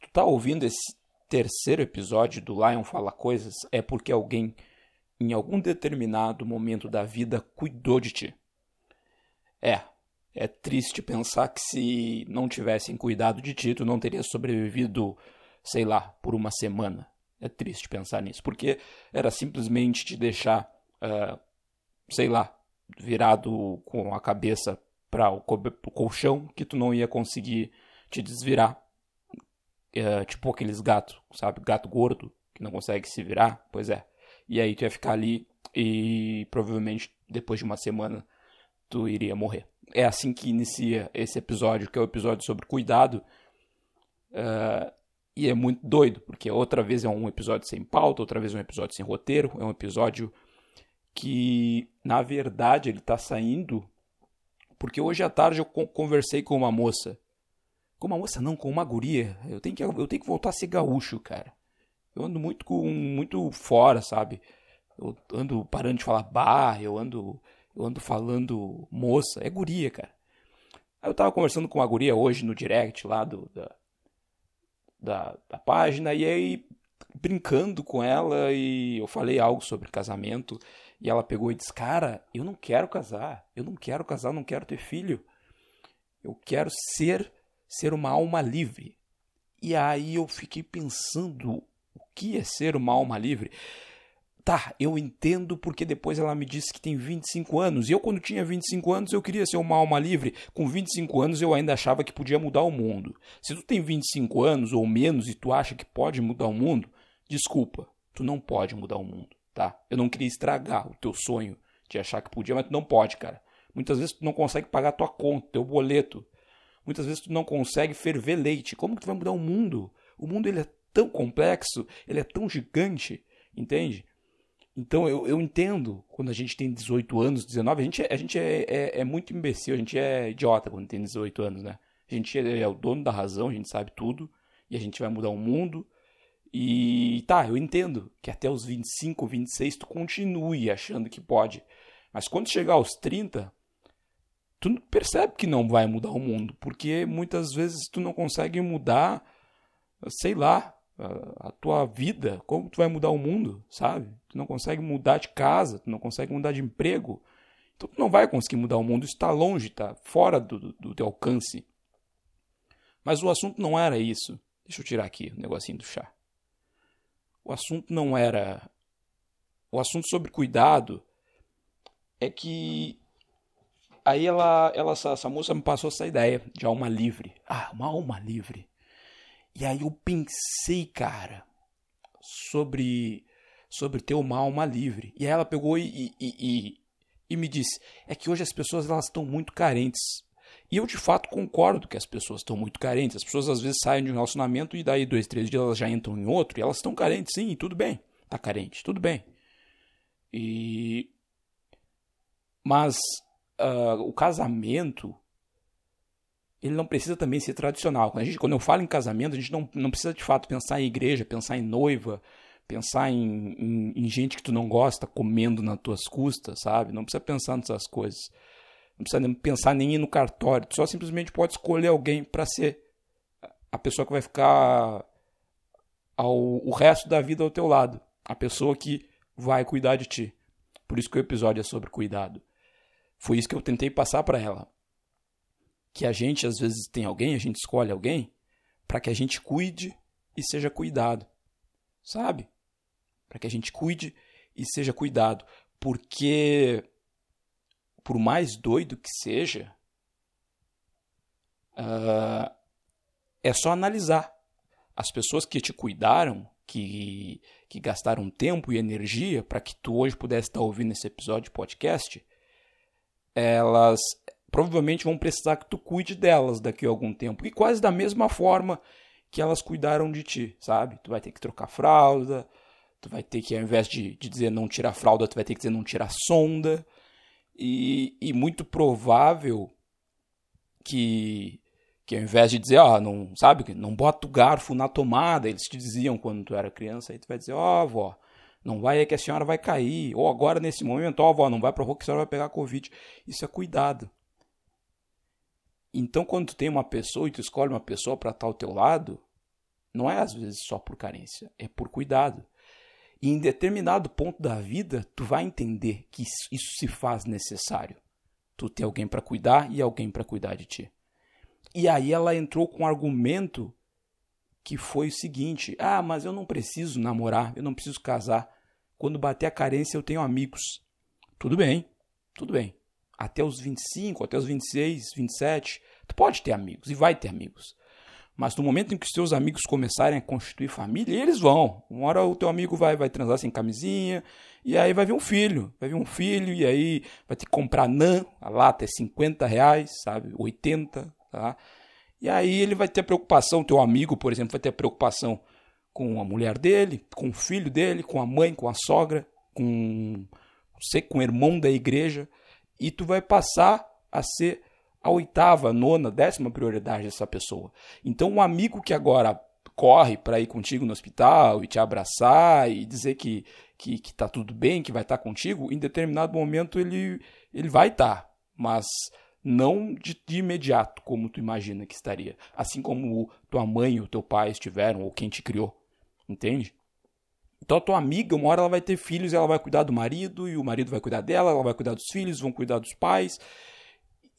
tu tá ouvindo esse terceiro episódio do Lion Fala Coisas, é porque alguém, em algum determinado momento da vida, cuidou de ti. É, é triste pensar que se não tivessem cuidado de ti, tu não teria sobrevivido, sei lá, por uma semana. É triste pensar nisso, porque era simplesmente te deixar, uh, sei lá, virado com a cabeça para o colchão que tu não ia conseguir te desvirar. É, tipo aqueles gatos, sabe? Gato gordo que não consegue se virar. Pois é. E aí tu ia ficar ali e provavelmente depois de uma semana tu iria morrer. É assim que inicia esse episódio, que é o episódio sobre cuidado. Uh, e é muito doido, porque outra vez é um episódio sem pauta, outra vez é um episódio sem roteiro, é um episódio que, na verdade, ele está saindo porque hoje à tarde eu conversei com uma moça. Com uma moça não, com uma guria. Eu tenho que, eu tenho que voltar a ser gaúcho, cara. Eu ando muito com muito fora, sabe? Eu ando parando de falar bar, eu ando eu ando falando moça, é guria, cara. Aí eu tava conversando com uma guria hoje no direct lá do, da, da, da página, e aí brincando com ela, e eu falei algo sobre casamento, e ela pegou e disse: Cara, eu não quero casar. Eu não quero casar, não quero ter filho. Eu quero ser ser uma alma livre. E aí eu fiquei pensando o que é ser uma alma livre. Tá, eu entendo porque depois ela me disse que tem 25 anos. E eu, quando tinha 25 anos, eu queria ser uma alma livre. Com 25 anos, eu ainda achava que podia mudar o mundo. Se tu tem 25 anos ou menos e tu acha que pode mudar o mundo, desculpa, tu não pode mudar o mundo tá? Eu não queria estragar o teu sonho de achar que podia, mas tu não pode, cara. Muitas vezes tu não consegue pagar tua conta, teu boleto. Muitas vezes tu não consegue ferver leite. Como que tu vai mudar o mundo? O mundo ele é tão complexo, ele é tão gigante, entende? Então eu, eu entendo quando a gente tem 18 anos, 19, a gente, é, a gente é, é, é muito imbecil, a gente é idiota quando tem 18 anos, né? A gente é, é o dono da razão, a gente sabe tudo, e a gente vai mudar o mundo, e tá, eu entendo que até os 25, 26 tu continue achando que pode. Mas quando chegar aos 30, tu percebe que não vai mudar o mundo, porque muitas vezes tu não consegue mudar, sei lá, a tua vida, como tu vai mudar o mundo, sabe? Tu não consegue mudar de casa, tu não consegue mudar de emprego. Então tu não vai conseguir mudar o mundo, está longe, está fora do, do teu alcance. Mas o assunto não era isso. Deixa eu tirar aqui o negocinho do chá o assunto não era. O assunto sobre cuidado é que. Aí ela, ela essa, essa moça me passou essa ideia de alma livre. Ah, uma alma livre. E aí eu pensei, cara, sobre sobre ter uma alma livre. E aí ela pegou e, e, e, e me disse: é que hoje as pessoas elas estão muito carentes e eu de fato concordo que as pessoas estão muito carentes. As pessoas às vezes saem de um relacionamento e daí dois, três dias elas já entram em outro e elas estão carentes, sim, tudo bem. Tá carente, tudo bem. E mas uh, o casamento ele não precisa também ser tradicional. Quando, gente, quando, eu falo em casamento, a gente não, não precisa de fato pensar em igreja, pensar em noiva, pensar em, em, em gente que tu não gosta comendo nas tuas custas, sabe? Não precisa pensar nessas coisas. Não precisa nem pensar nem ir no cartório. Tu só simplesmente pode escolher alguém para ser a pessoa que vai ficar ao, o resto da vida ao teu lado. A pessoa que vai cuidar de ti. Por isso que o episódio é sobre cuidado. Foi isso que eu tentei passar para ela. Que a gente às vezes tem alguém, a gente escolhe alguém para que a gente cuide e seja cuidado. Sabe? Para que a gente cuide e seja cuidado. Porque por mais doido que seja, uh, é só analisar. As pessoas que te cuidaram, que, que gastaram tempo e energia para que tu hoje pudesse estar ouvindo esse episódio de podcast, elas provavelmente vão precisar que tu cuide delas daqui a algum tempo. E quase da mesma forma que elas cuidaram de ti, sabe? Tu vai ter que trocar fralda, tu vai ter que, ao invés de, de dizer não tirar fralda, tu vai ter que dizer não tirar sonda. E, e muito provável que, que ao invés de dizer, ó, oh, não, sabe, não bota o garfo na tomada, eles te diziam quando tu era criança, aí tu vai dizer, ó, oh, avó, não vai aí que a senhora vai cair, ou agora nesse momento, ó, avó, não vai pra rua que a senhora vai pegar Covid. Isso é cuidado. Então, quando tu tem uma pessoa e tu escolhe uma pessoa para estar ao teu lado, Não é às vezes só por carência, é por cuidado. E em determinado ponto da vida, tu vai entender que isso se faz necessário. Tu ter alguém para cuidar e alguém para cuidar de ti. E aí ela entrou com um argumento que foi o seguinte: ah, mas eu não preciso namorar, eu não preciso casar. Quando bater a carência, eu tenho amigos. Tudo bem, tudo bem. Até os 25, até os 26, 27, tu pode ter amigos e vai ter amigos. Mas no momento em que os seus amigos começarem a constituir família, eles vão. Uma hora o teu amigo vai, vai transar sem camisinha, e aí vai vir um filho. Vai vir um filho, e aí vai ter que comprar NAN, a lata é 50 reais, sabe? 80, tá? E aí ele vai ter preocupação, teu amigo, por exemplo, vai ter preocupação com a mulher dele, com o filho dele, com a mãe, com a sogra, com você, com o irmão da igreja, e tu vai passar a ser a oitava, nona, décima prioridade dessa pessoa. Então, um amigo que agora corre para ir contigo no hospital e te abraçar e dizer que, que, que tá tudo bem, que vai estar tá contigo, em determinado momento ele, ele vai estar, tá, mas não de, de, imediato, como tu imagina que estaria. Assim como tua mãe ou teu pai estiveram, ou quem te criou. Entende? Então a tua amiga, uma hora ela vai ter filhos, ela vai cuidar do marido, e o marido vai cuidar dela, ela vai cuidar dos filhos, vão cuidar dos pais.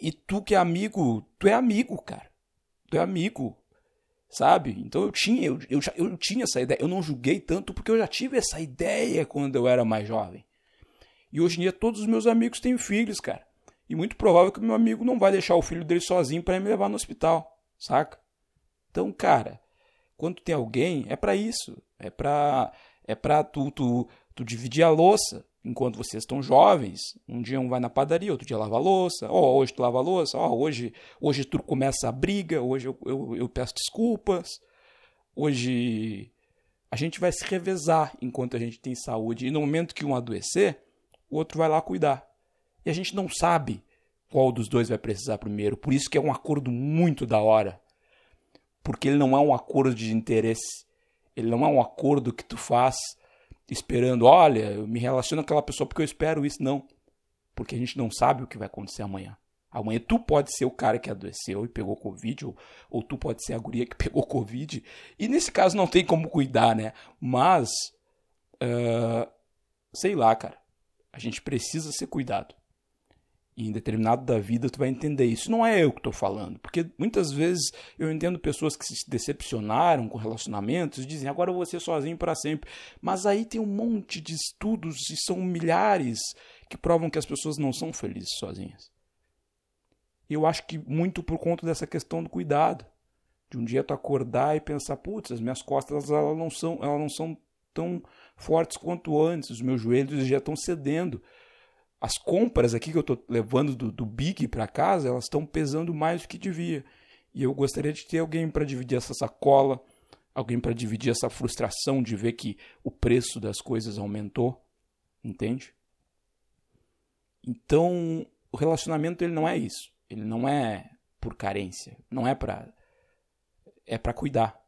E tu que é amigo, tu é amigo, cara. Tu é amigo. Sabe? Então eu tinha, eu, eu, eu tinha essa ideia. Eu não julguei tanto porque eu já tive essa ideia quando eu era mais jovem. E hoje em dia todos os meus amigos têm filhos, cara. E muito provável que meu amigo não vai deixar o filho dele sozinho para me levar no hospital, saca? Então, cara, quando tem alguém, é para isso. É pra, é pra tu, tu, tu dividir a louça enquanto vocês estão jovens. Um dia um vai na padaria, outro dia lava a louça. Ó, oh, hoje tu lava a louça. Ó, oh, hoje, hoje tu começa a briga. Hoje eu, eu, eu peço desculpas. Hoje a gente vai se revezar enquanto a gente tem saúde. E no momento que um adoecer, o outro vai lá cuidar. E a gente não sabe qual dos dois vai precisar primeiro. Por isso que é um acordo muito da hora. Porque ele não é um acordo de interesse. Ele não é um acordo que tu faz esperando, olha, eu me relaciono com aquela pessoa porque eu espero isso. Não. Porque a gente não sabe o que vai acontecer amanhã. Amanhã tu pode ser o cara que adoeceu e pegou Covid, ou, ou tu pode ser a guria que pegou Covid. E nesse caso não tem como cuidar, né? Mas, uh, sei lá, cara. A gente precisa ser cuidado em determinado da vida tu vai entender isso. Não é eu que estou falando, porque muitas vezes eu entendo pessoas que se decepcionaram com relacionamentos dizem agora eu vou ser sozinho para sempre. Mas aí tem um monte de estudos e são milhares que provam que as pessoas não são felizes sozinhas. Eu acho que muito por conta dessa questão do cuidado. De um dia tu acordar e pensar, putz, as minhas costas elas não são, elas não são tão fortes quanto antes, os meus joelhos já estão cedendo as compras aqui que eu estou levando do, do Big para casa, elas estão pesando mais do que devia. E eu gostaria de ter alguém para dividir essa sacola, alguém para dividir essa frustração de ver que o preço das coisas aumentou, entende? Então, o relacionamento ele não é isso. Ele não é por carência, não é para é para cuidar.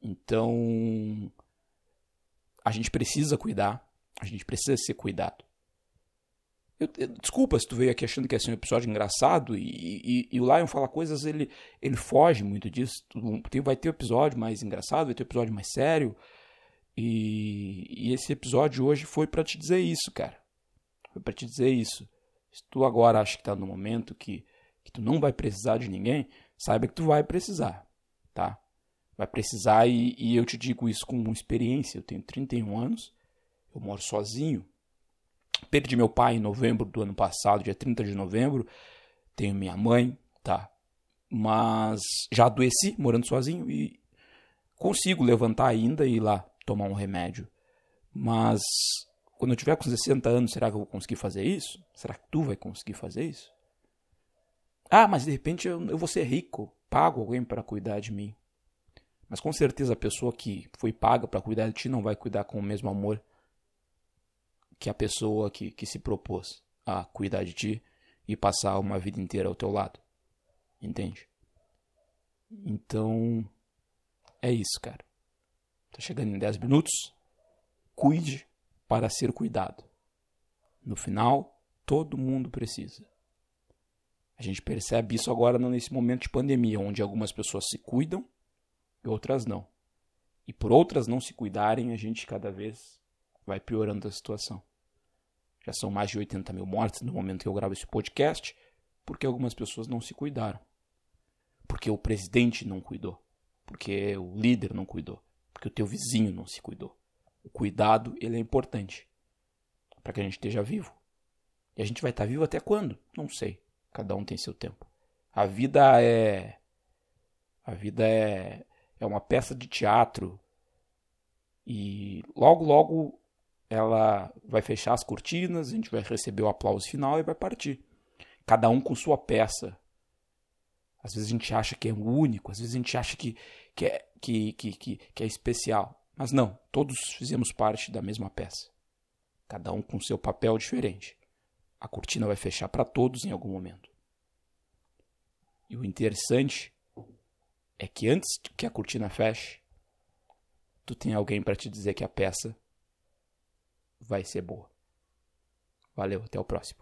Então, a gente precisa cuidar, a gente precisa ser cuidado. Eu, eu, desculpa se tu veio aqui achando que ia ser um episódio engraçado e, e, e o Lion fala coisas, ele, ele foge muito disso. Tem, vai ter um episódio mais engraçado, vai ter um episódio mais sério. E, e esse episódio hoje foi para te dizer isso, cara. Foi para te dizer isso. Se tu agora acha que tá no momento que, que tu não vai precisar de ninguém, saiba que tu vai precisar, tá? Vai precisar e, e eu te digo isso com experiência. Eu tenho 31 anos, eu moro sozinho Perdi meu pai em novembro do ano passado, dia 30 de novembro. Tenho minha mãe, tá? Mas já adoeci morando sozinho e consigo levantar ainda e ir lá tomar um remédio. Mas quando eu tiver com 60 anos, será que eu vou conseguir fazer isso? Será que tu vai conseguir fazer isso? Ah, mas de repente eu, eu vou ser rico, pago alguém para cuidar de mim. Mas com certeza a pessoa que foi paga para cuidar de ti não vai cuidar com o mesmo amor que a pessoa que, que se propôs a cuidar de ti e passar uma vida inteira ao teu lado. Entende? Então, é isso, cara. Tá chegando em 10 minutos. Cuide para ser cuidado. No final, todo mundo precisa. A gente percebe isso agora nesse momento de pandemia, onde algumas pessoas se cuidam e outras não. e por outras não se cuidarem, a gente cada vez vai piorando a situação. Já são mais de 80 mil mortes no momento que eu gravo esse podcast, porque algumas pessoas não se cuidaram. Porque o presidente não cuidou. Porque o líder não cuidou. Porque o teu vizinho não se cuidou. O cuidado, ele é importante. Para que a gente esteja vivo. E a gente vai estar vivo até quando? Não sei. Cada um tem seu tempo. A vida é. A vida é. É uma peça de teatro. E logo, logo ela vai fechar as cortinas, a gente vai receber o aplauso final e vai partir. Cada um com sua peça. Às vezes a gente acha que é único, às vezes a gente acha que, que, é, que, que, que, que é especial. Mas não, todos fizemos parte da mesma peça. Cada um com seu papel diferente. A cortina vai fechar para todos em algum momento. E o interessante é que antes que a cortina feche, tu tem alguém para te dizer que a peça vai ser boa. Valeu, até o próximo.